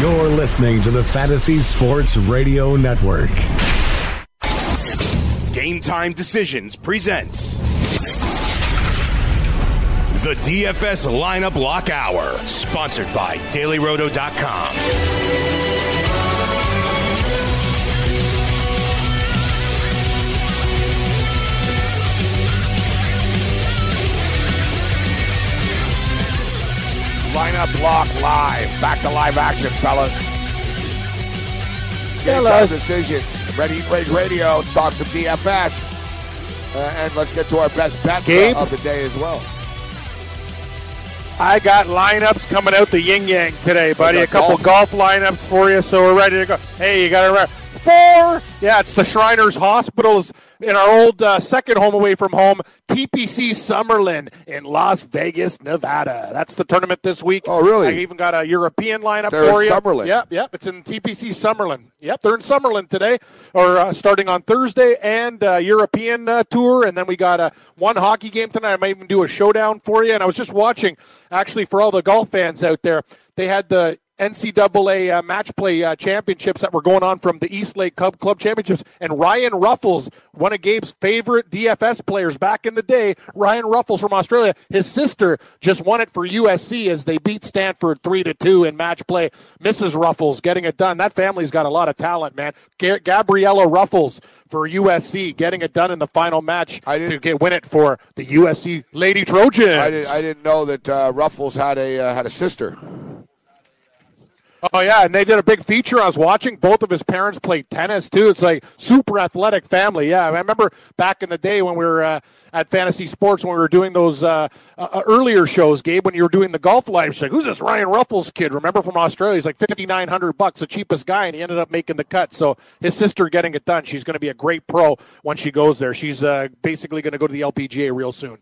You're listening to the Fantasy Sports Radio Network. Game Time Decisions presents the DFS Lineup Lock Hour, sponsored by DailyRoto.com. Lineup block Live. Back to live action, fellas. Game Fellas. time decisions. Ready Eat Rage Radio. Talk of DFS. Uh, and let's get to our best bets Gabe? of the day as well. I got lineups coming out the yin yang today, buddy. A couple golf? golf? lineups for you, so we're ready to go. Hey, you got to remember four. Yeah, it's the Shriners Hospitals in our old uh, second home away from home, TPC Summerlin in Las Vegas, Nevada. That's the tournament this week. Oh, really? I even got a European lineup They're for you. Summerlin. Yep, yep. It's in TPC Summerlin. Yep, they're in Summerlin today, or uh, starting on Thursday, and uh, European uh, tour, and then we got a one hockey game tonight. I might even do a showdown for you. And I was just watching, actually, for all the golf fans out there, they had the NCAA uh, match play uh, championships that were going on from the East Lake Club Club Championships, and Ryan Ruffels, one of Gabe's favorite DFS players back in the day, Ryan Ruffels from Australia, his sister just won it for USC as they beat Stanford three to two in match play. Mrs. Ruffels getting it done. That family's got a lot of talent, man. Ga- Gabriela Ruffels for USC getting it done in the final match to get win it for the USC Lady Trojans. I didn't, I didn't know that uh, Ruffels had a uh, had a sister. Oh yeah, and they did a big feature. I was watching. Both of his parents played tennis too. It's like super athletic family. Yeah, I remember back in the day when we were uh, at Fantasy Sports when we were doing those uh, uh, earlier shows. Gabe, when you were doing the golf live, like, "Who's this Ryan Ruffels kid?" Remember from Australia? He's like fifty nine hundred bucks, the cheapest guy, and he ended up making the cut. So his sister getting it done. She's going to be a great pro when she goes there. She's uh, basically going to go to the LPGA real soon.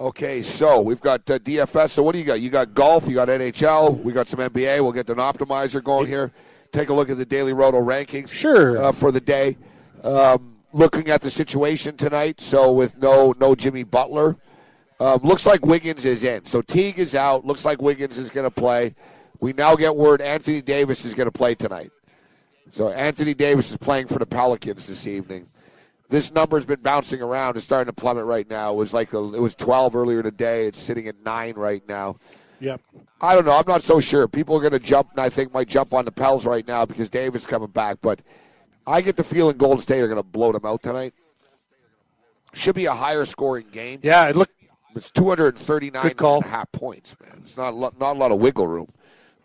Okay, so we've got uh, DFS. So what do you got? You got golf. You got NHL. We got some NBA. We'll get an optimizer going here. Take a look at the Daily Roto rankings. Sure. Uh, for the day. Um, looking at the situation tonight. So with no no Jimmy Butler, um, looks like Wiggins is in. So Teague is out. Looks like Wiggins is going to play. We now get word Anthony Davis is going to play tonight. So Anthony Davis is playing for the Pelicans this evening. This number's been bouncing around. It's starting to plummet right now. It was like a, it was 12 earlier today. It's sitting at nine right now. Yep. I don't know. I'm not so sure. People are going to jump, and I think might jump on the Pels right now because Davis is coming back. But I get the feeling Golden State are going to blow them out tonight. Should be a higher scoring game. Yeah, it looked It's 239 and a half points, man. It's not a lot, not a lot of wiggle room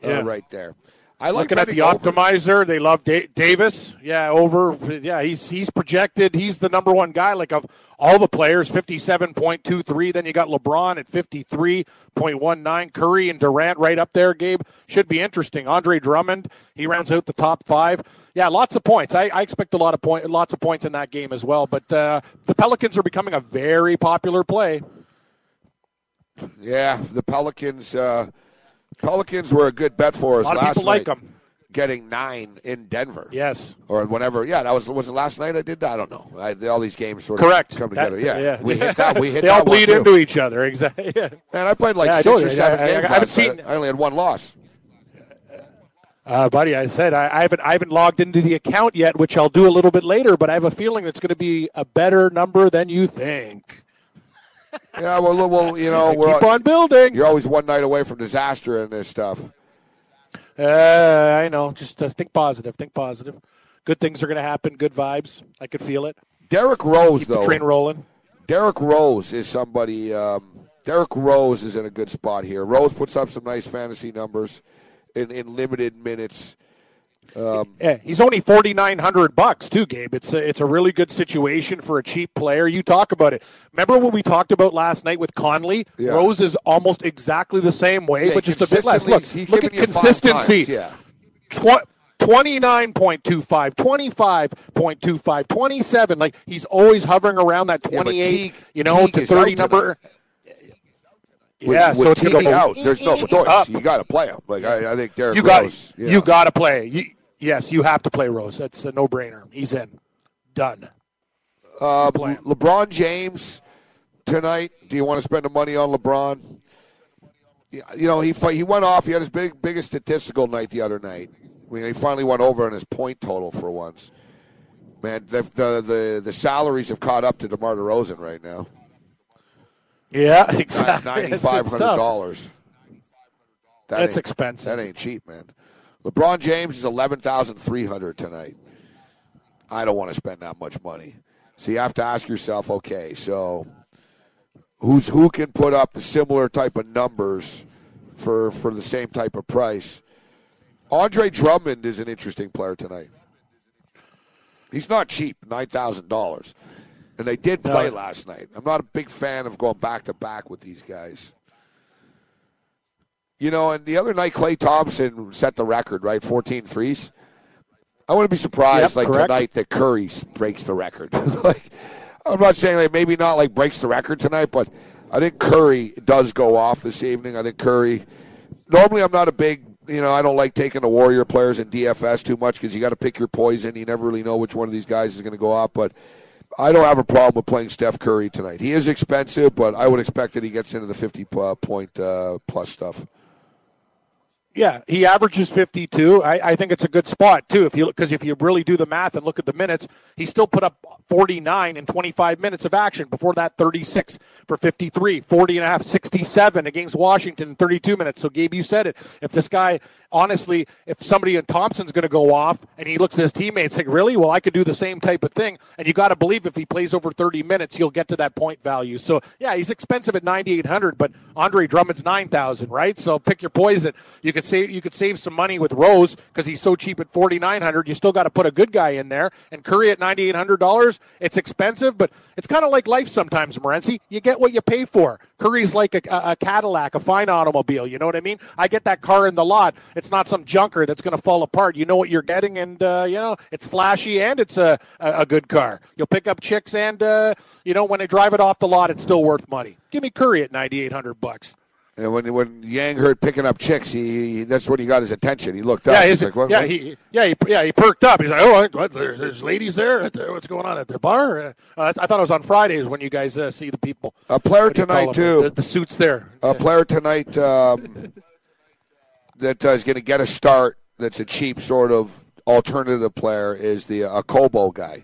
uh, Yeah. right there. I like Looking at the overs. optimizer, they love da- Davis. Yeah, over. Yeah, he's he's projected. He's the number one guy. Like of all the players, fifty-seven point two three. Then you got LeBron at fifty-three point one nine. Curry and Durant right up there. Gabe should be interesting. Andre Drummond, he rounds out the top five. Yeah, lots of points. I, I expect a lot of point, lots of points in that game as well. But uh, the Pelicans are becoming a very popular play. Yeah, the Pelicans. Uh, Pelicans were a good bet for us A lot of last people like night, them. Getting nine in Denver. Yes. or whenever. Yeah, that was was it last night I did that. I don't know. I, all these games sort Correct. of come That- together. yeah, we hit that. We hit they that all bleed too. into each other. Exactly. Yeah. Man, I played like Yeah, I six told or you. seven I- I- games. I haven't last night. seen- I only had one loss. Uh, buddy, I said I, I haven't I haven't logged into the account yet, which I'll do a little bit later. But I have a feeling it's going to be a better number than you think. Yeah, well, well, you know, we're Keep on building. you're always one night away from disaster in this stuff. Uh, I know. Just uh, think positive. Think positive. Good things are going to happen. Good vibes. I could feel it. Derrick Rose, Keep though. train rolling. Derrick Rose is somebody. Um, Derrick Rose is in a good spot here. Rose puts up some nice fantasy numbers in, in limited minutes. Um, yeah, he's only forty nine hundred bucks too, Gabe. It's a, it's a really good situation for a cheap player. You talk about it. Remember what we talked about last night with Conley? Yeah. Rose is almost exactly the same way, Yeah, but just a bit less. Look, look at given you five consistency. times, Yeah. Tw- 29.25, 25.25, 27. Like he's always hovering around that Yeah, 28, Teague- you know, Teague to 30 number. With, yeah, with so it's going to out. There's no choice. up. You got to play him. Like I, I think Derrick You got Rose. yeah. you got to play. You, yes, you have to play Rose. That's a no-brainer. He's in. Done. Um, play. LeBron James tonight. Do you want to spend the money on LeBron? Yeah, You know, he he went off. He had his big biggest statistical night the other night. I mean, he finally went over on his point total for once. Man, the the the, the salaries have caught up to DeMar DeRozan right now. Yeah, exactly. Ninety five hundred dollars. That's expensive. That ain't cheap, man. LeBron James is eleven thousand three hundred tonight. I don't want to spend that much money. So you have to ask yourself, okay, so who's who can put up the similar type of numbers for for the same type of price? Andre Drummond is an interesting player tonight. He's not cheap, nine thousand dollars. And they did play No. last night. I'm not a big fan of going back to back with these guys. You know, and the other night, Klay Thompson set the record, right? 14 threes. I wouldn't be surprised, Yep, like correct. tonight, that Curry breaks the record. like, I'm not saying like maybe not like breaks the record tonight, but I think Curry does go off this evening. I think Curry. Normally, I'm not a big, you know, I don't like taking the Warrior players in DFS too much because you got to pick your poison. You never really know which one of these guys is going to go off, but. I don't have a problem with playing Steph Curry tonight. He is expensive, but I would expect that he gets into the 50 uh, point uh, plus stuff. Yeah, he averages 52. I, I think it's a good spot too. If you because if you really do the math and look at the minutes, he still put up 49 in 25 minutes of action. Before that, 36 for 53, 40 and a half, 67 against Washington in 32 minutes. So Gabe, you said it. If this guy, honestly, if somebody in Thompson's going to go off and he looks at his teammates like, really? Well, I could do the same type of thing. And you got to believe if he plays over 30 minutes, he'll get to that point value. So yeah, he's expensive at 9,800, but Andre Drummond's 9,000, right? So pick your poison. You could save you could save some money with Rose because he's so cheap at 4,900. You still got to put a good guy in there. And Curry at 9,800 dollars, it's expensive, but it's kind of like life sometimes, Morency. You get what you pay for. Curry's like a, a, Cadillac, a fine automobile. You know what I mean? I get that car in the lot. It's not some junker that's going to fall apart. You know what you're getting, and uh, you know it's flashy and it's a, a, a good car. You'll pick up chicks, and uh, you know when they drive it off the lot, it's still worth money. Give me Curry at 9,800 bucks. And when when Yang heard picking up chicks, he, he that's when he got his attention. He looked up. Yeah, He's like, what, yeah, what? he, yeah, he, yeah, he perked up. He's like, "Oh, what, there's, there's ladies there. At the, what's going on at the bar?" Uh, I thought it was on Fridays when you guys uh, see the people. a player What do you call tonight too. The, the suits there. a player tonight um, that uh, is going to get a start. That's a cheap sort of alternative player is the uh, Kobo guy.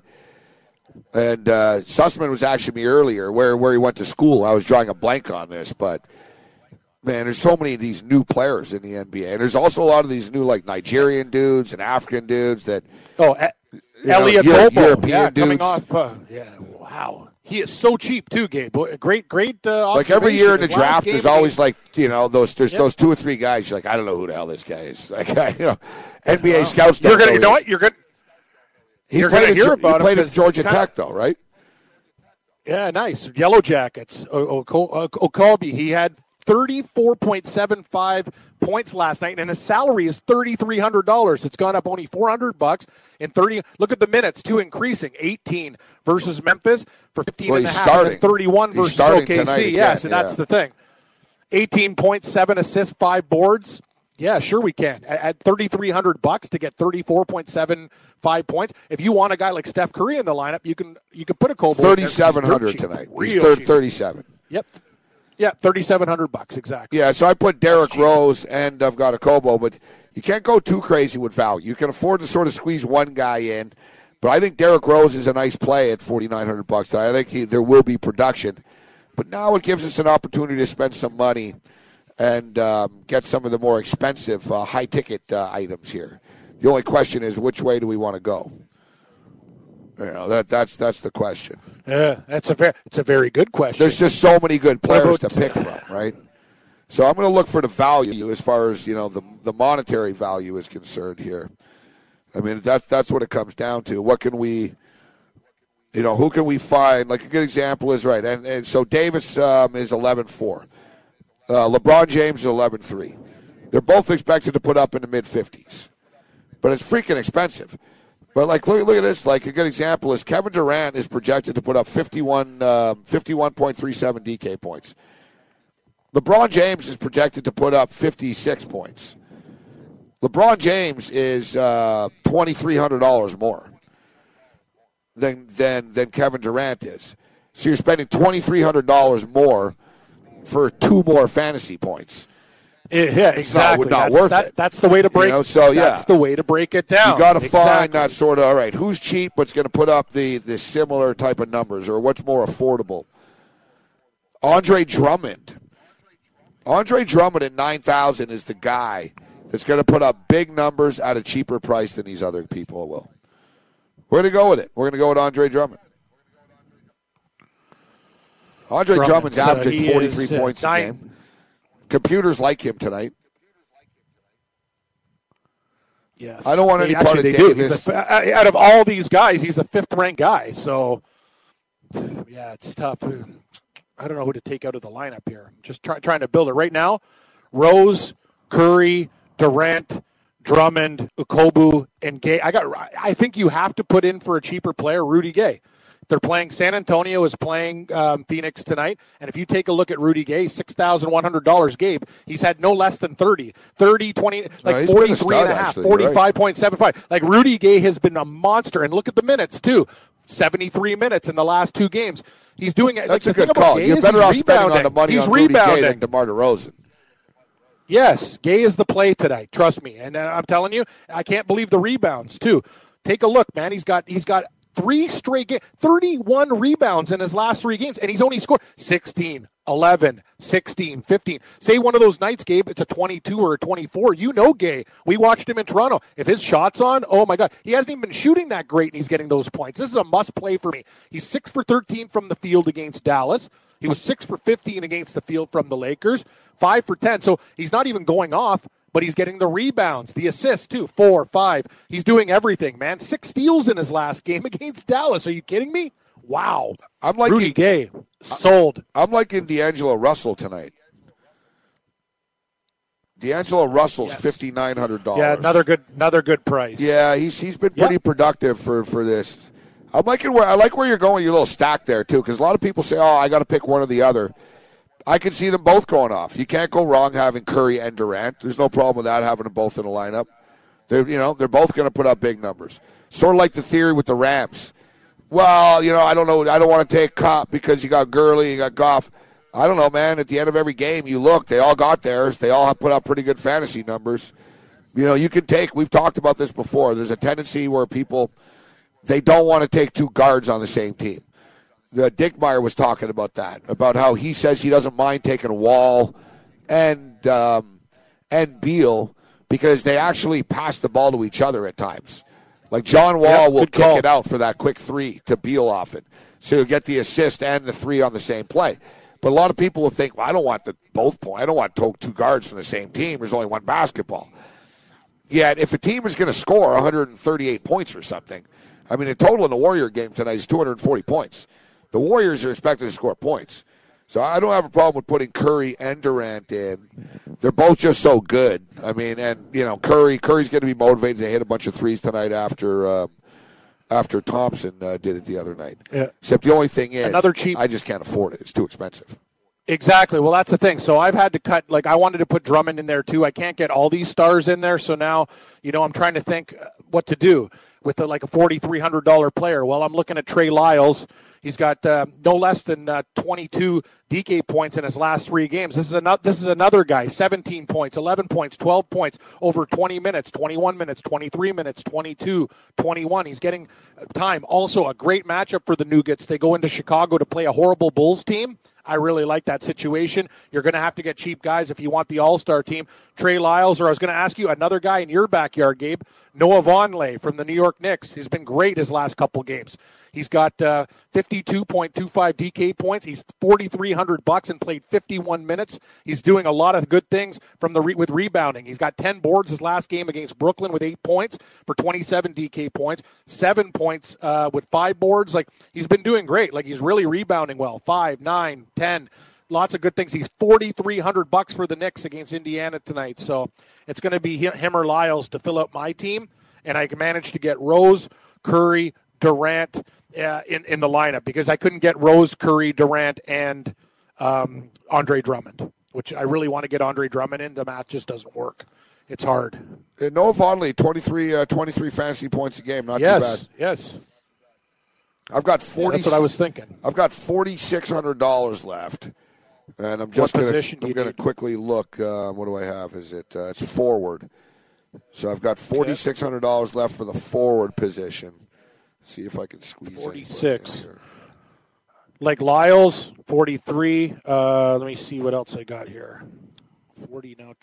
And uh, Sussman was asking me earlier where where he went to school. I was drawing a blank on this, but man, there's so many of these new players in the NBA, and there's also a lot of these new like Nigerian dudes and African dudes that Oh, know, Elliot Euro-. European yeah, coming dudes. off. Uh, yeah, wow. He is so cheap too, Gabe. Great, great. Uh, like every year in the. Draft, there's always like you know those there's Yep. those two or three guys. You're like, I don't know who the hell this guy is. Like you know, NBA scouts. You're gonna, you know who he what? You're gonna. He you're played gonna at, hear Ge- about he played at Georgia kinda- Tech though, right? Yeah, nice. Yellow Jackets. Okobe. He had 34.75 points last night, and his salary is $3,300. It's gone up only 400 bucks in 30. Look at the minutes, too, increasing. 18 versus Memphis for 15 Well, and a half, and starting. then 31 He's versus OKC. yes, and that's yeah. the thing. 18.7 assists, five boards. Yeah, sure we can. At- At 3300 bucks to get 34.75 points. If you want a guy like Steph Curry in the lineup, you can you can put a Kobo in there 'cause he's dirt Thirty-seven hundred tonight. Real He's third, cheap. thirty-seven. Yep. Yeah, 3700 bucks exactly. Yeah, so I put Derrick Rose and I've got a Kobo, but you can't go too crazy with value. You can afford to sort of squeeze one guy in, but I think Derrick Rose is a nice play at forty-nine hundred bucks. I think he, there will be production, but now it gives us an opportunity to spend some money and um, get some of the more expensive uh, high-ticket uh, items here. The only question is which way do we want to go? You know that that's that's the question. Yeah, that's a very it's a very good question. There's just so many good players to pick from, right? So I'm going to look for the value as far as you know the the monetary value is concerned here. I mean that's that's what it comes down to. What can we, you know, who can we find? Like a good example is right, and, and so Davis um, is 11-4. Uh, LeBron James is 11-3. They're both expected to put up in the mid 50s. but it's freaking expensive. But like, look, look at this. Like a good example is Kevin Durant is projected to put up 51, uh, 51.37 DK points. LeBron James is projected to put up 56 points. LeBron James is uh, twenty three hundred dollars more than than than Kevin Durant is. So you're spending twenty three hundred dollars more for two more fantasy points. It, yeah, exactly. not that's, worth that, it. That's the way to break. You know, so, yeah. that's the way to break it down. You got to find that sort of all right. Who's cheap but's going to put up the the similar type of numbers, or what's more affordable? Andre Drummond. Andre Drummond at nine thousand is the guy that's going to put up big numbers at a cheaper price than these other people will. We're going to go with it. We're going to go with Andre Drummond. Andre Drummond, Drummond's uh, averaging he 43 uh, points a nine- game. Computers like him tonight. Yes. I don't want any part of they do. He's Davis. the uh, out of all these guys, he's the fifth ranked guy. So, yeah, it's tough. I don't know who to take out of the lineup here. Just try, trying to build it right now. Rose, Curry, Durant, Drummond, Okobo, and Gay. I got. I think you have to put in for a cheaper player, Rudy Gay. They're playing San Antonio is playing um, Phoenix tonight, and if you take a look at Rudy Gay, six thousand one hundred dollars. Gabe, he's had no less than 30, 30, 20, like a 43 and a half, actually. You're right. 45.75. Like Rudy Gay has been a monster, and look at the minutes too. 73 minutes in the last two games. He's doing it. That's like, a good call. Gay You're better he's off spending on the money He's on Rudy Gay rebounding. than DeMar DeRozan. Yes, Gay is the play tonight. Trust me, and uh, I'm telling you, I can't believe the rebounds too. Take a look, man. He's got he's got three straight games, 31 rebounds in his last three games, and he's only scored 16, 11, 16, 15. Say one of those nights, Gabe, it's a 22 or a 24. You know, Gay. We watched him in Toronto. If his shot's on, oh my God, he hasn't even been shooting that great, and he's getting those points. This is a must play for me. He's six for 13 from the field against Dallas. He was six for 15 against the field from the Lakers, five for 10. So he's not even going off, but he's getting the rebounds, the assists too, four, five. He's doing everything, man. Six steals in his last game against Dallas. Are you kidding me? Wow. I'm like Rudy Gay sold. I'm liking D'Angelo Russell tonight. D'Angelo Russell's Yes. fifty nine hundred dollars. Yeah, another good, another good price. Yeah, he's he's been pretty Yep. productive for for this. I'm liking where I like where you're going. Your little stack there too, because a lot of people say, "Oh, I got to pick one or the other." I can see them both going off. You can't go wrong having Curry and Durant. There's no problem with that having them both in the lineup. They're you know they're both going to put up big numbers. Sort of like the theory with the Rams. Well, you know I don't know. I don't want to take Cop because you got Gurley, you got Goff. I don't know, man. At the end of every game, you look. They all got theirs. They all have put up pretty good fantasy numbers. You know, you can take. We've talked about this before. There's a tendency where people they don't want to take two guards on the same team. The Dickmeyer was talking about that, about how he says he doesn't mind taking Wall and um, and Beal because they actually pass the ball to each other at times. Like John Wall Yep, will kick call. it out for that quick three to Beal often, so you get the assist and the three on the same play. But a lot of people will think, well, I don't want the both point. I don't want to- two guards from the same team. There's only one basketball. Yet, if a team is going to score 138 points or something, I mean, the total in the Warrior game tonight is 240 points. The Warriors are expected to score points. So I don't have a problem with putting Curry and Durant in. They're both just so good. I mean, and you know, Curry Curry's going to be motivated to hit a bunch of threes tonight after um, after Thompson uh, did it the other night. Yeah. Except the only thing is, Another cheap- I just can't afford it. It's too expensive. Exactly. Well, that's the thing. So I've had to cut. Like I wanted to put Drummond in there too. I can't get all these stars in there. So now, you know, I'm trying to think uh, what to do with a, like a forty three hundred dollar player. Well, I'm looking at Trey Lyles. He's got uh, no less than uh, 22 DK points in his last three games. This is another. This is another guy. 17 points, 11 points, 12 points over 20 minutes, 21 minutes, 23 minutes, 22, 21. He's getting uh, time. Also, a great matchup for the Nuggets. They go into Chicago to play a horrible Bulls team. I really like that situation. You're going to have to get cheap guys if you want the All Star team. Trey Lyles, or I was going to ask you another guy in your backyard, Gabe. Noah Vonleh from the New York Knicks. He's been great his last couple games. He's got uh, 52.25 DK points. He's 4,300 bucks and played 51 minutes. He's doing a lot of good things from the re- with rebounding. He's got 10 boards his last game against Brooklyn with eight points for 27 DK points, seven points uh, with five boards. Like he's been doing great. Like he's really rebounding well. Five, nine, ten. Lots of good things. He's forty three hundred bucks for the Knicks against Indiana tonight. So it's going to be hi- him or Lyles to fill out my team. and I managed to get Rose, Curry, Durant uh, in in the lineup because I couldn't get Rose, Curry, Durant, and um, Andre Drummond, which I really want to get Andre Drummond in. The math just doesn't work. It's hard. Uh, Noah Vonleh, 23, uh, 23 fantasy points a game. Not yes, too bad. yes. I've got forty. That's what I was thinking. I've got forty six hundred dollars left, and I'm just position do I'm going to quickly look. Uh, what do I have? Is it? Uh, it's forward. So I've got forty six hundred dollars left for the forward position. See if I can squeeze 46. here. Like Lyles, 43. Uh, let me see what else I got here. 40 now.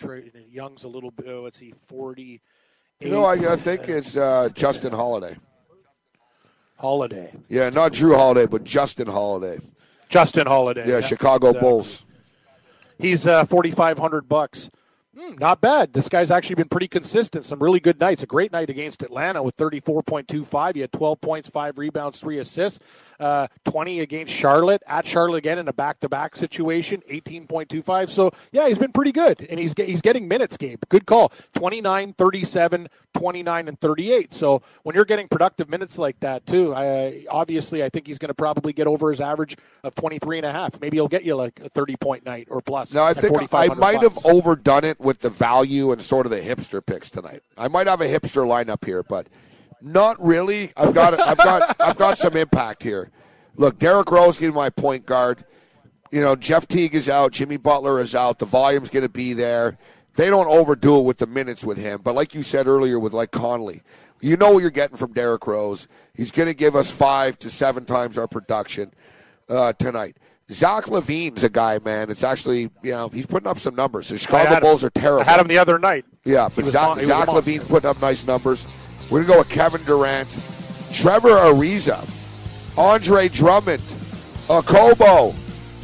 Young's a little bit. Oh, let's see, 40. You know, I, I think it's uh, Justin Holiday. Holiday. Yeah, not Jrue Holiday, but Justin Holiday. Justin Holiday. Yeah, Chicago exactly. Bulls. He's uh, 4,500 bucks. Hmm, not bad. This guy's actually been pretty consistent. Some really good nights. A great night against Atlanta with 34.25. He had 12 points, five rebounds, three assists. Uh, 20 against Charlotte. At Charlotte again in a back-to-back situation, 18.25. So, yeah, he's been pretty good. And he's, he's getting minutes, Gabe. Good call. 29, 37, 29, and 38. So when you're getting productive minutes like that, too, I, obviously I think he's going to probably get over his average of 23 and a half. Maybe he'll get you like a 30-point night or plus. Now I think I 4,500 might have overdone it with the value and sort of the hipster picks tonight. I might have a hipster lineup here, but not really. I've got I've got I've got some impact here. Look, Derrick Rose getting my point guard. You know, Jeff Teague is out, Jimmy Butler is out. The volume's going to be there. They don't overdo it with the minutes with him, but like you said earlier with like Conley, you know what you're getting from Derrick Rose. He's going to give us five to seven times our production uh, tonight. Zach LaVine's a guy, man. It's actually, you know, he's putting up some numbers. The Chicago had him- Bulls are terrible. I had him the other night. Yeah, but Zach, mon- he was a Zach. LaVine's putting up nice numbers. We're going to go with Kevin Durant, Trevor Ariza, Andre Drummond, Okobo,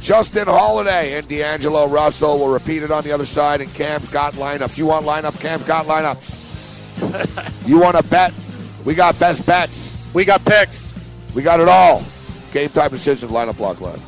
Justin Holiday, and D'Angelo Russell. We'll repeat it on the other side, and Cam's got lineups. You want lineup? Cam's got lineups. you want to bet? We got best bets. We got picks. We got it all. Game time decision, lineup block live.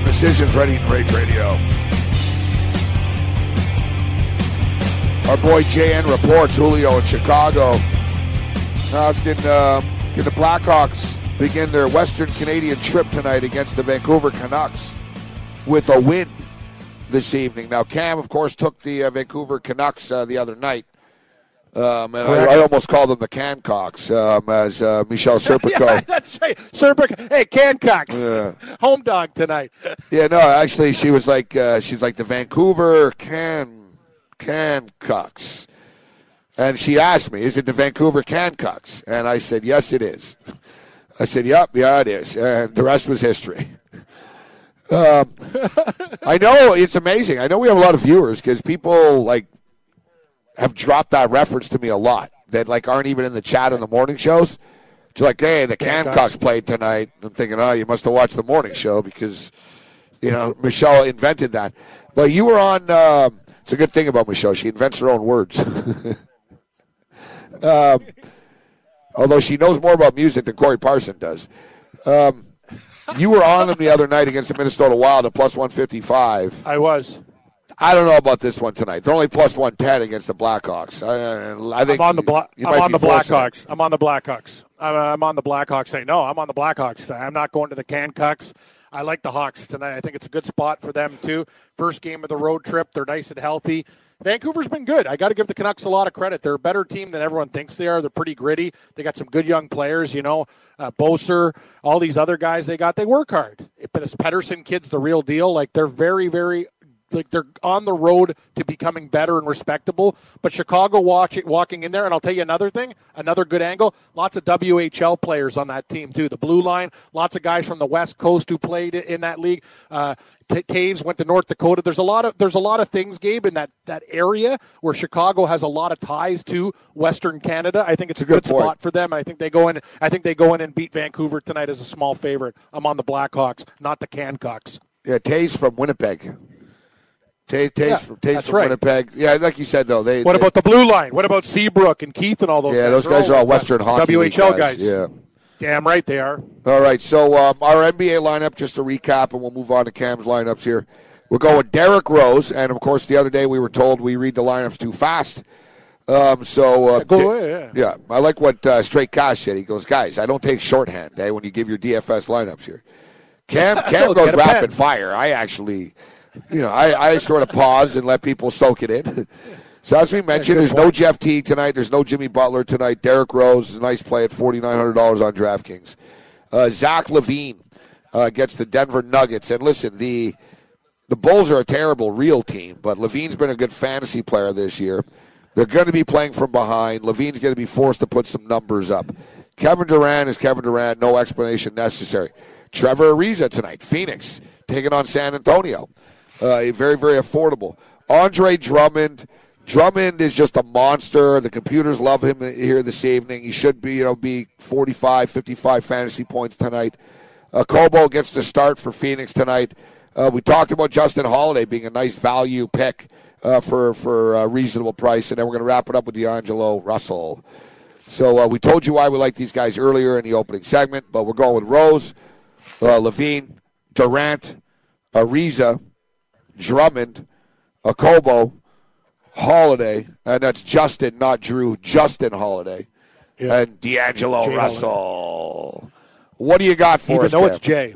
Time decisions ready in Rage Radio. Our boy JN reports Julio in Chicago. Now can, uh, can the Blackhawks begin their Western Canadian trip tonight against the Vancouver Canucks with a win this evening. Now Cam, of course, took the uh, Vancouver Canucks uh, the other night. Um, and I, I almost called them the Cancocks, um, as uh, Michel Serpico. Yeah, that's right. Serpic. Hey, Cancocks. Yeah. Home dog tonight. Yeah, no, actually, she was like, uh, she's like the Vancouver can Canucks, and she asked me, "Is it the Vancouver Canucks?" And I said, "Yes, it is." I said, "Yep, yeah, it is," and the rest was history. Um, I know it's amazing. I know we have a lot of viewers because people like have dropped that reference to me a lot that like aren't even in the chat on the morning shows. They're like, "Hey, the Canucks played tonight." I'm thinking, "Oh, you must have watched the morning show because." you know, Michelle invented that. But you were on. Um, it's a good thing about Michelle; she invents her own words. um, although she knows more about music than Corey Parson does. Um, you were on them the other night against the Minnesota Wild at plus one fifty five. I was. I don't know about this one tonight. They're only plus one ten against the Blackhawks. I, I think I'm on the Bla- I'm on the Blackhawks. I'm on the Blackhawks. I'm, I'm on the Blackhawks. Say no. I'm on the Blackhawks. I'm not going to the Cancucks. I like the Hawks tonight. I think it's a good spot for them too. First game of the road trip. They're nice and healthy. Vancouver's been good. I got to give the Canucks a lot of credit. They're a better team than everyone thinks they are. They're pretty gritty. They got some good young players. You know, uh, Boeser, all these other guys they got. They work hard. But this Pettersson kid's the real deal. Like they're very, very like they're on the road to becoming better and respectable. But Chicago watching walking in there, and I'll tell you another thing, another good angle. Lots of WHL players on that team too. The blue line, lots of guys from the West Coast who played in that league. Uh, Toews went to North Dakota. There's a lot of there's a lot of things, Gabe, in that that area where Chicago has a lot of ties to Western Canada. I think it's a good, Good spot for them. I think they go in. I think they go in and beat Vancouver tonight as a small favorite. I'm on the Blackhawks, not the Cancocks. Yeah, Toews from Winnipeg. Toews Yeah, from, from right. Winnipeg. Yeah, like you said though, they. What they- about the blue line? What about Seabrook and Keith and all those? Guys? Yeah, guys? those guys are all Western Hockey League WHL guys. guys. Yeah. Damn right they are. All right, so um, our NBA lineup, just to recap, and we'll move on to Cam's lineups here. We'll go with Derek Rose, and of course, the other day we were told we read the lineups too fast. Um, so uh, Go Di- away, yeah. I like what uh, Straight Cash said. He goes, guys, I don't take shorthand eh, when you give your DFS lineups here. Cam Cam No, goes rapid pen. fire. I actually, you know, I, I sort of pause and let people soak it in. so as we mentioned, good there's no Jeff T tonight. There's no Jimmy Butler tonight. Derrick Rose, a nice play at forty nine hundred dollars on DraftKings. Uh, Zach LaVine uh, gets the Denver Nuggets, and listen, the the Bulls are a terrible real team, but LaVine's been a good fantasy player this year. They're going to be playing from behind. LaVine's going to be forced to put some numbers up. Kevin Durant is Kevin Durant. No explanation necessary. Trevor Ariza tonight. Phoenix taking on San Antonio. Uh, very, very affordable. Andre Drummond. Drummond is just a monster. The computers love him here this evening. He should be, you know, be 45, 55 fantasy points tonight. Uh, Kobo gets the start for Phoenix tonight. Uh, we talked about Justin Holiday being a nice value pick uh, for for a reasonable price, and then we're going to wrap it up with D'Angelo Russell. So uh, we told you why we like these guys earlier in the opening segment, but we're going with Rose, uh, LaVine, Durant, Ariza, Drummond, Okobo, Holiday, and that's Justin, not Jrue. Justin Holiday, and D'Angelo Russell. What do you got for Even us? though it's Jay.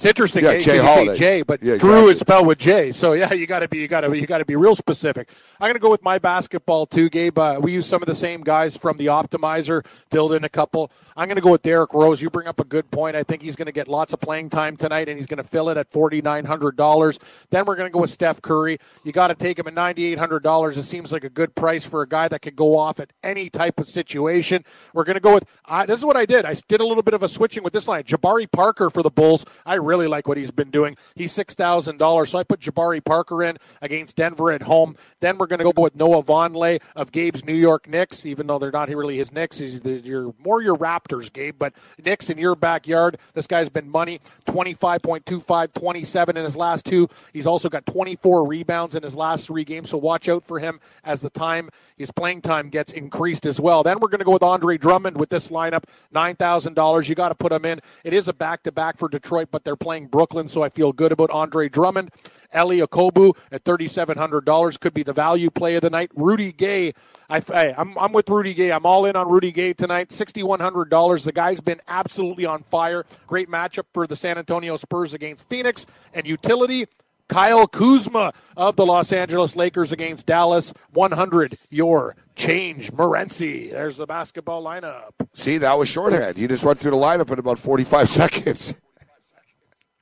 It's interesting. Yeah, Jay Holiday. Jay, but Yeah, Jrue is spelled with J. So yeah, you got to be you got to you got to be real specific. I'm going to go with my basketball too, Gabe. Uh, we use some of the same guys from the optimizer, filled in a couple. I'm going to go with Derrick Rose. You bring up a good point. I think he's going to get lots of playing time tonight, and he's going to fill it at forty nine hundred dollars. Then we're going to go with Steph Curry. You got to take him at ninety eight hundred dollars. It seems like a good price for a guy that could go off at any type of situation. We're going to go with. I this is what I did. I did a little bit of a switching with this line. Jabari Parker for the Bulls. I really like what he's been doing. He's six thousand dollars, so I put Jabari Parker in against Denver at home. Then we're going to go with Noah Vonleh of Gabe's New York Knicks, even though they're not really his Knicks. He's the, you're more your Raptors, Gabe, but Knicks in your backyard. This guy's been money 25.25, 27 in his last two. He's also got 24 rebounds in his last three games, so watch out for him as the time his playing time gets increased as well. Then we're going to go with Andre Drummond with this lineup, nine thousand dollars. You got to put him in. It is a back to back for Detroit, but they're playing Brooklyn, so I feel good about Andre Drummond. Elie Okobo at thirty seven hundred dollars could be the value play of the night. Rudy Gay, I, I, I'm I'm with Rudy Gay. I'm all in on Rudy Gay tonight. Sixty one hundred dollars. The guy's been absolutely on fire. Great matchup for the San Antonio Spurs against Phoenix and utility. Kyle Kuzma of the Los Angeles Lakers against Dallas. 100 your change. Morency. There's the basketball lineup. See, that was shorthand. You just went through the lineup in about 45 seconds.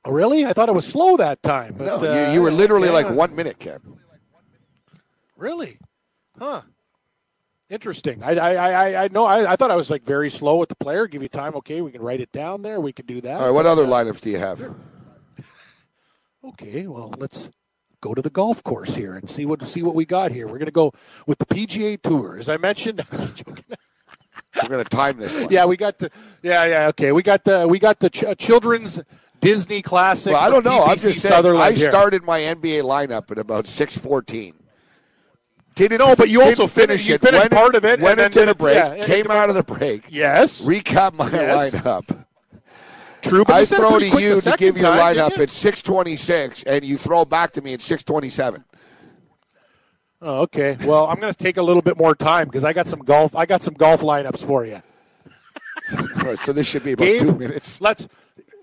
Oh, really? I thought it was slow that time. No, But, uh, you, you were literally yeah. like one minute, Cam. Really? Huh. Interesting. I I I, I know. I, I thought I was like very slow with the player. Give you time. Okay, we can write it down there. We can do that. All right, what other lineups do you have? Okay, well, let's go to the golf course here and see what see what we got here. We're going to go with the PGA Tour, as I mentioned. I was joking. We're going to time this one. yeah, we got the yeah yeah okay. We got the we got the ch- uh, children's Disney classic. Well, I don't know. I'm just saying. Sutherland I here. started my NBA lineup at about 6:14. Didn't No, but you also didn't finish fin- you it. finished part of it, Went and then into the it- break. yeah, came out of the break. Yes, Recap my Yes. lineup. true. I it throw to you to give your lineup you? at 6:26, and you throw back to me at 6:27. Oh, okay. Well, I'm going to take a little bit more time because I got some golf. I got some golf lineups for you. All right, so this should be about Gabe, two minutes. Let's.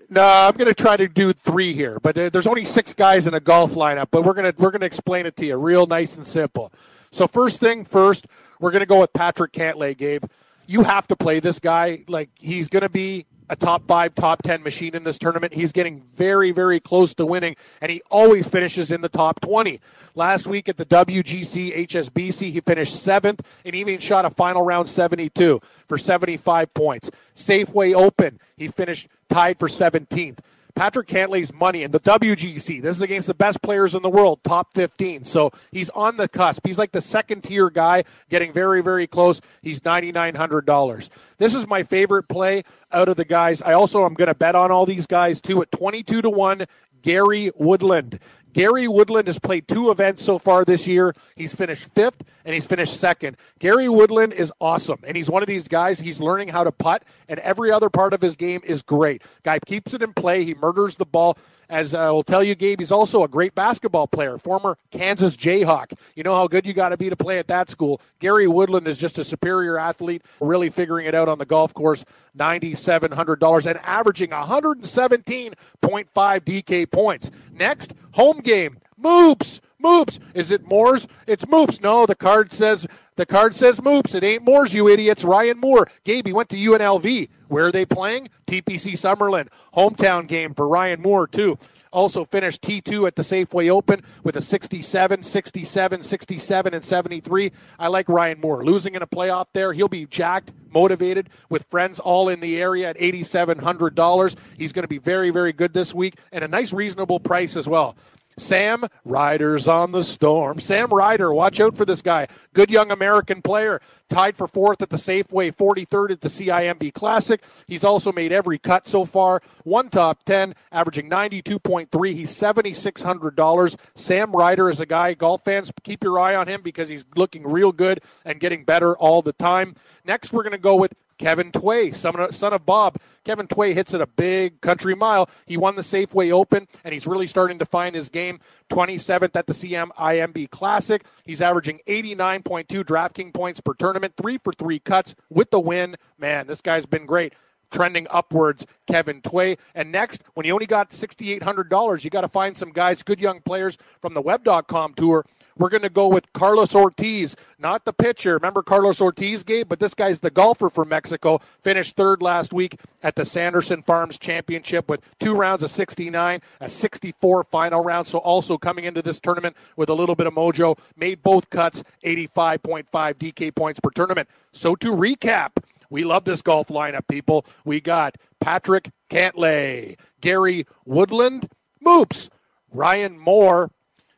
No, I'm going to try to do three here, but uh, there's only six guys in a golf lineup. But we're gonna we're gonna explain it to you real nice and simple. So first thing first, we're going to go with Patrick Cantlay, Gabe. You have to play this guy. Like he's going to be a top five, top 10 machine in this tournament. He's getting very, very close to winning, and he always finishes in the top 20. Last week at the WGC HSBC, he finished seventh and even shot a final round 72 for 75 points. Safeway Open, he finished tied for 17th. Patrick Cantlay's money in the WGC. This is against the best players in the world, top 15. So he's on the cusp. He's like the second tier guy, getting very, very close. He's $9,900. This is my favorite play out of the guys. I also am going to bet on all these guys too at 22 to 1. Gary Woodland. Gary Woodland has played two events so far this year. He's finished fifth and he's finished second. Gary Woodland is awesome, and he's one of these guys. He's learning how to putt, and every other part of his game is great. Guy keeps it in play. He murders the ball. As I will tell you, Gabe, he's also a great basketball player, former Kansas Jayhawk. You know how good you got to be to play at that school. Gary Woodland is just a superior athlete, really figuring it out on the golf course. $9,700 and averaging 117.5 DK points. Next, home game. Moops. Moops. Is it Moores? It's Moops. No, the card says the card says Moops. It ain't Moores, you idiots. Ryan Moore. Gabe, he went to UNLV. Where are they playing? TPC Summerlin. Hometown game for Ryan Moore, too. Also finished T2 at the Safeway Open with a 67, 67, 67, and 73. I like Ryan Moore. Losing in a playoff there, he'll be jacked, motivated, with friends all in the area at $8,700. He's going to be very, very good this week and a nice, reasonable price as well. Sam Ryder's on the storm. Sam Ryder, watch out for this guy. Good young American player. Tied for fourth at the Safeway, 43rd at the CIMB Classic. He's also made every cut so far. One top 10, averaging 92.3. He's $7,600. Sam Ryder is a guy, golf fans, keep your eye on him because he's looking real good and getting better all the time. Next, we're going to go with Kevin Tway, son of Bob. Kevin Tway hits it a big country mile. He won the Safeway Open, and he's really starting to find his game. 27th at the CIMB Classic. He's averaging 89.2 DraftKings points per tournament, three for three cuts with the win. Man, this guy's been great trending upwards, Kevin Tway. And next, when you only got $6,800, you got to find some guys, good young players from the web.com tour we're going to go with Carlos Ortiz, not the pitcher. Remember Carlos Ortiz, Gabe? But this guy's the golfer from Mexico. Finished third last week at the Sanderson Farms Championship with two rounds of 69, a 64 final round. So also coming into this tournament with a little bit of mojo. Made both cuts, 85.5 DK points per tournament. So to recap, we love this golf lineup, people. We got Patrick Cantlay, Gary Woodland, Moops, Ryan Moore,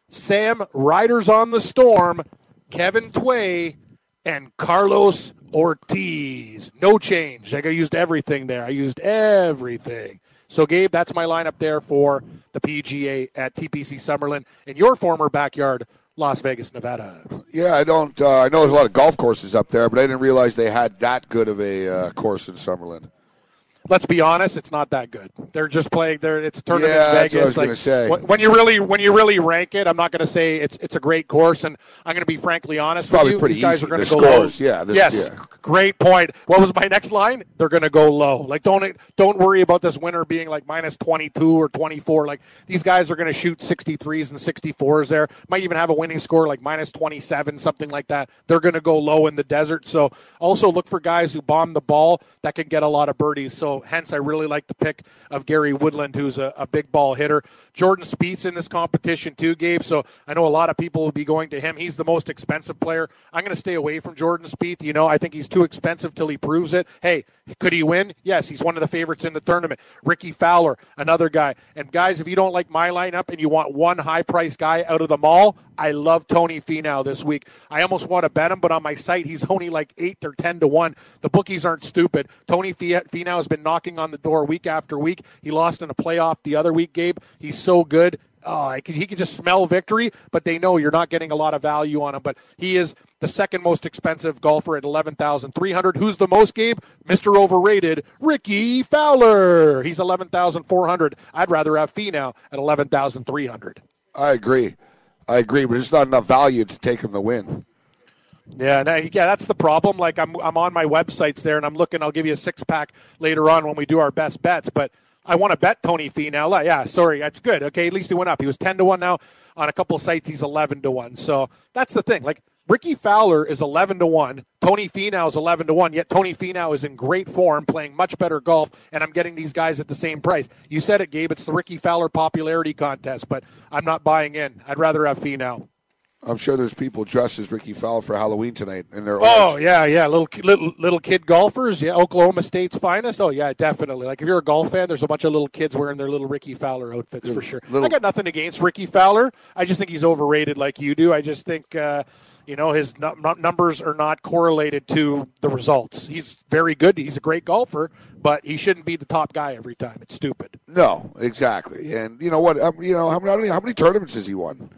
Sam Riders on the Storm, Kevin Tway, and Carlos Ortiz. No change. I used everything there. I used everything. So, Gabe, that's my lineup there for the PGA at TPC Summerlin in your former backyard, Las Vegas, Nevada. Yeah, I don't. Uh, I know there's a lot of golf courses up there, but I didn't realize they had that good of a uh, course in Summerlin let's be honest, it's not that good. They're just playing. There, it's a tournament yeah, in Vegas. That's what I was like, say. When you really when you really rank it, I'm not going to say it's it's a great course, and I'm going to be frankly honest it's probably with you. Pretty These guys easy. are going to go scores, low. Yeah. This, yes. Yeah. Great point. What was my next line? They're going to go low. Like don't don't worry about this winner being like minus 22 or 24. Like these guys are going to shoot 63s and 64s. There might even have a winning score like minus 27, something like that. They're going to go low in the desert. So also look for guys who bomb the ball that can get a lot of birdies. So hence I really like the pick of Gary Woodland, who's a, a big ball hitter. Jordan Spieth's in this competition too, Gabe. So I know a lot of people will be going to him. He's the most expensive player. I'm going to stay away from Jordan Spieth. You know, I think he's too expensive till he proves it. Hey, could he win? Yes, he's one of the favorites in the tournament. Rickie Fowler, another guy. And guys, if you don't like my lineup and you want one high price guy out of them all, I love Tony Finau this week. I almost want to bet him, but on my site he's only like eight or ten to one. The bookies aren't stupid. Tony Finau has been knocking on the door week after week. He lost in a playoff the other week, Gabe. He's so good. Oh, he can just smell victory, but they know you're not getting a lot of value on him. But he is the second most expensive golfer at 11,300. Who's the most, Gabe? Mr. Overrated, Rickie Fowler. He's 11,400. I'd rather have Finau at 11,300. I agree. I agree, but it's not enough value to take him to win. Yeah, no, yeah, that's the problem. Like I'm, I'm on my websites there, and I'm looking. I'll give you a six pack later on when we do our best bets. But I want to bet Tony Finau. Yeah, sorry, that's good. Okay, at least he went up. He was ten to one now. On a couple sites, he's eleven to one. So that's the thing. Like Rickie Fowler is eleven to one. Tony Finau is eleven to one. Yet Tony Finau is in great form, playing much better golf, and I'm getting these guys at the same price. You said it, Gabe. It's the Rickie Fowler popularity contest, but I'm not buying in. I'd rather have Finau. I'm sure there's people dressed as Rickie Fowler for Halloween tonight, and they're oh yeah, yeah, little little little kid golfers, yeah, Oklahoma State's finest. Oh yeah, definitely. Like if you're a golf fan, there's a bunch of little kids wearing their little Rickie Fowler outfits little, for sure. Little, I got nothing against Rickie Fowler. I just think he's overrated, like you do. I just think. Uh, you know his numbers are not correlated to the results. He's very good. He's a great golfer, but he shouldn't be the top guy every time. It's stupid. No, exactly. And you know what? Um, you know how many how many tournaments has he won?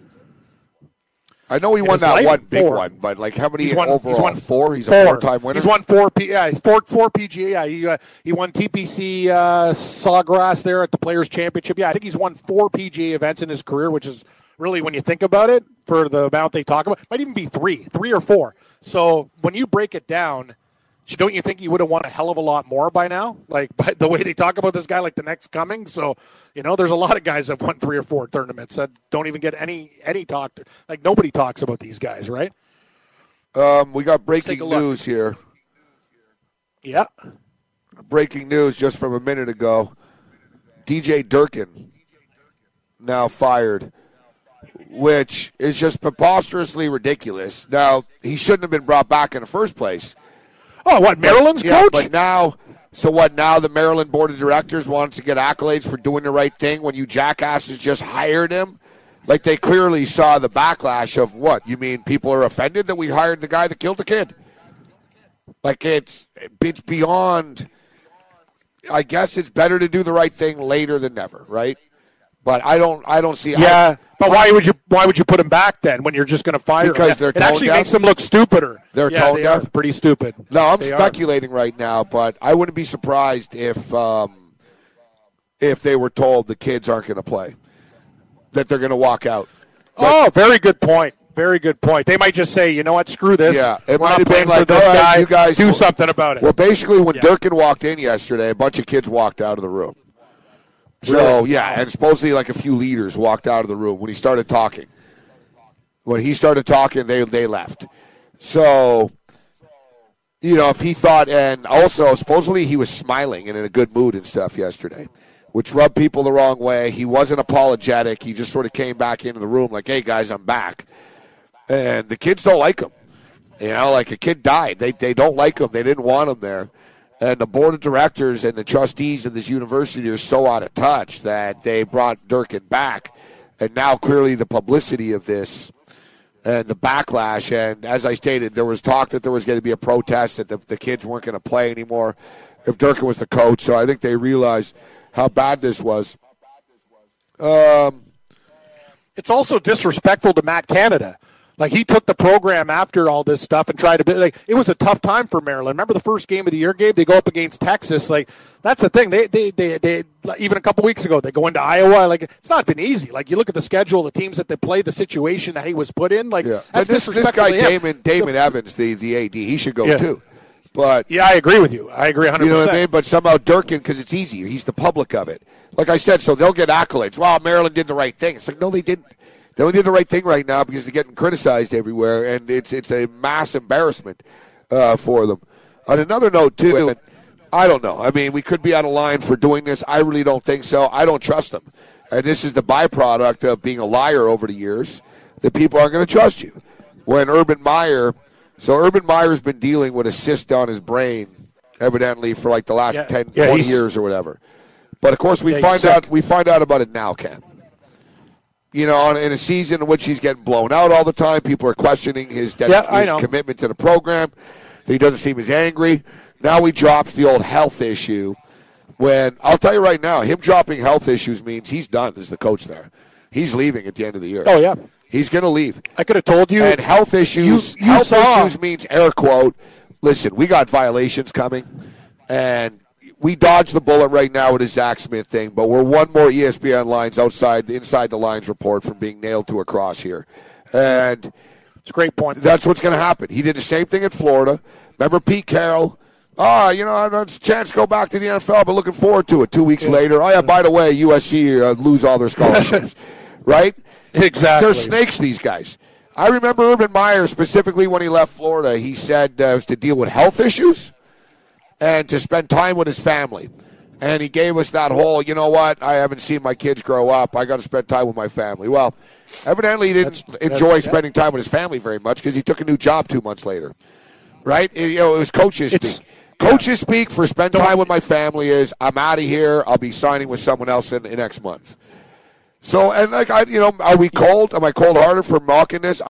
I know he won that one big four. one, but like how many he's won, overall? He's won four. He's four. a four-time winner. He's won four. P, yeah, four four PGA. Yeah, he uh, he won TPC uh, Sawgrass there at the Players Championship. Yeah, I think he's won four PGA events in his career, which is really when you think about it for the amount they talk about, It might even be three, three or four. So when you break it down, don't you think he would have won a hell of a lot more by now? Like by the way they talk about this guy, like the next coming. So you know, there's a lot of guys that won three or four tournaments that don't even get any any talk. To, like nobody talks about these guys, right? Um, we got breaking news here. Yeah. Breaking news just from a minute ago. DJ Durkin now fired, which is just preposterously ridiculous. Now, he shouldn't have been brought back in the first place. Oh, what Maryland's but, coach? Yeah, but now, so what? Now the Maryland board of directors wants to get accolades for doing the right thing when you jackasses just hired him. Like they clearly saw the backlash of what you mean. People are offended that we hired the guy that killed the kid. Like it's it's beyond. I guess it's better to do the right thing later than never, right? But I don't I don't see. Yeah, I, but why would you why would you put him back then when you're just going to fire? Because him? they're it actually deaf. makes them look stupider. They're yeah, tone they deaf. Are pretty stupid. No, I'm they speculating are. right now, but I wouldn't be surprised if um, if they were told the kids aren't going to play, that they're going to walk out. But, oh, very good point. Very good point. They might just say, you know what, screw this. Yeah, it We're might have been like, this right, guy. You guys do something about it. Well, basically, when yeah. Durkin walked in yesterday, a bunch of kids walked out of the room. So yeah, and supposedly like a few leaders walked out of the room when he started talking. When he started talking, they they left. So you know, if he thought, and also supposedly he was smiling and in a good mood and stuff yesterday, which rubbed people the wrong way. He wasn't apologetic. He just sort of came back into the room like, "Hey guys, I'm back," and the kids don't like him. You know, like a kid died. They they don't like him. They didn't want him there. And the board of directors and the trustees of this university are so out of touch that they brought Durkin back. And now clearly the publicity of this and the backlash. And as I stated, there was talk that there was going to be a protest that the, the kids weren't going to play anymore if Durkin was the coach. So I think they realized how bad this was. Um, it's also disrespectful to Matt Canada. Like he took the program after all this stuff and tried to be like it was a tough time for Maryland. Remember the first game of the year game? They go up against Texas. Like that's the thing. They they they, they even a couple weeks ago they go into Iowa. Like it's not been easy. Like you look at the schedule, the teams that they play, the situation that he was put in. Like yeah. that's this, this guy Damon Damon Evans, the the AD, he should go yeah. too. But yeah, I agree with you. I agree 100. You know what I mean? But somehow Durkin, because it's easier. He's the public of it. Like I said, so they'll get accolades. Well, Maryland did the right thing. It's like no, they didn't. They only did the right thing right now because they're getting criticized everywhere, and it's it's a mass embarrassment uh, for them. On another note, too, I don't know. I mean, we could be out of line for doing this. I really don't think so. I don't trust them, and this is the byproduct of being a liar over the years. That people aren't going to trust you. When Urban Meyer, so Urban Meyer's been dealing with a cyst on his brain, evidently for like the last Yeah. 10, Yeah, 20 years or whatever. But of course, we Yeah, find out we find out about it now, Ken you know, in a season in which he's getting blown out all the time. People are questioning his, ded- Yeah, his commitment to the program. He doesn't seem as angry. Now he drops the old health issue. When I'll tell you right now, him dropping health issues means he's done as the coach there. He's leaving at the end of the year. Oh yeah, He's going to leave. I could have told you. And health issues, You- you health saw- issues means air quote. Listen, we got violations coming, and we dodge the bullet right now with the Zach Smith thing, but we're one more ESPN lines outside, inside the lines report from being nailed to a cross here. And It's a great point. that's what's going to happen. He did the same thing at Florida. Remember Pete Carroll? Ah, you know, it's a chance to go back to the NFL, but looking forward to it. Two weeks later, oh yeah, by the way, USC uh, lose all their scholarships, right? Exactly. They're snakes, these guys. I remember Urban Meyer specifically when he left Florida. He said uh, it was to deal with health issues and to spend time with his family. And he gave us that whole, you know what? I haven't seen my kids grow up. I got to spend time with my family. Well, evidently he didn't That's- enjoy that's- spending time with his family very much because he took a new job two months later. Right? You know, it was coaches speak. Coaches speak for spend time with my family is I'm out of here. I'll be signing with someone else in, in next month. So and like I, you know, are we cold? Am I cold hearted for mocking this?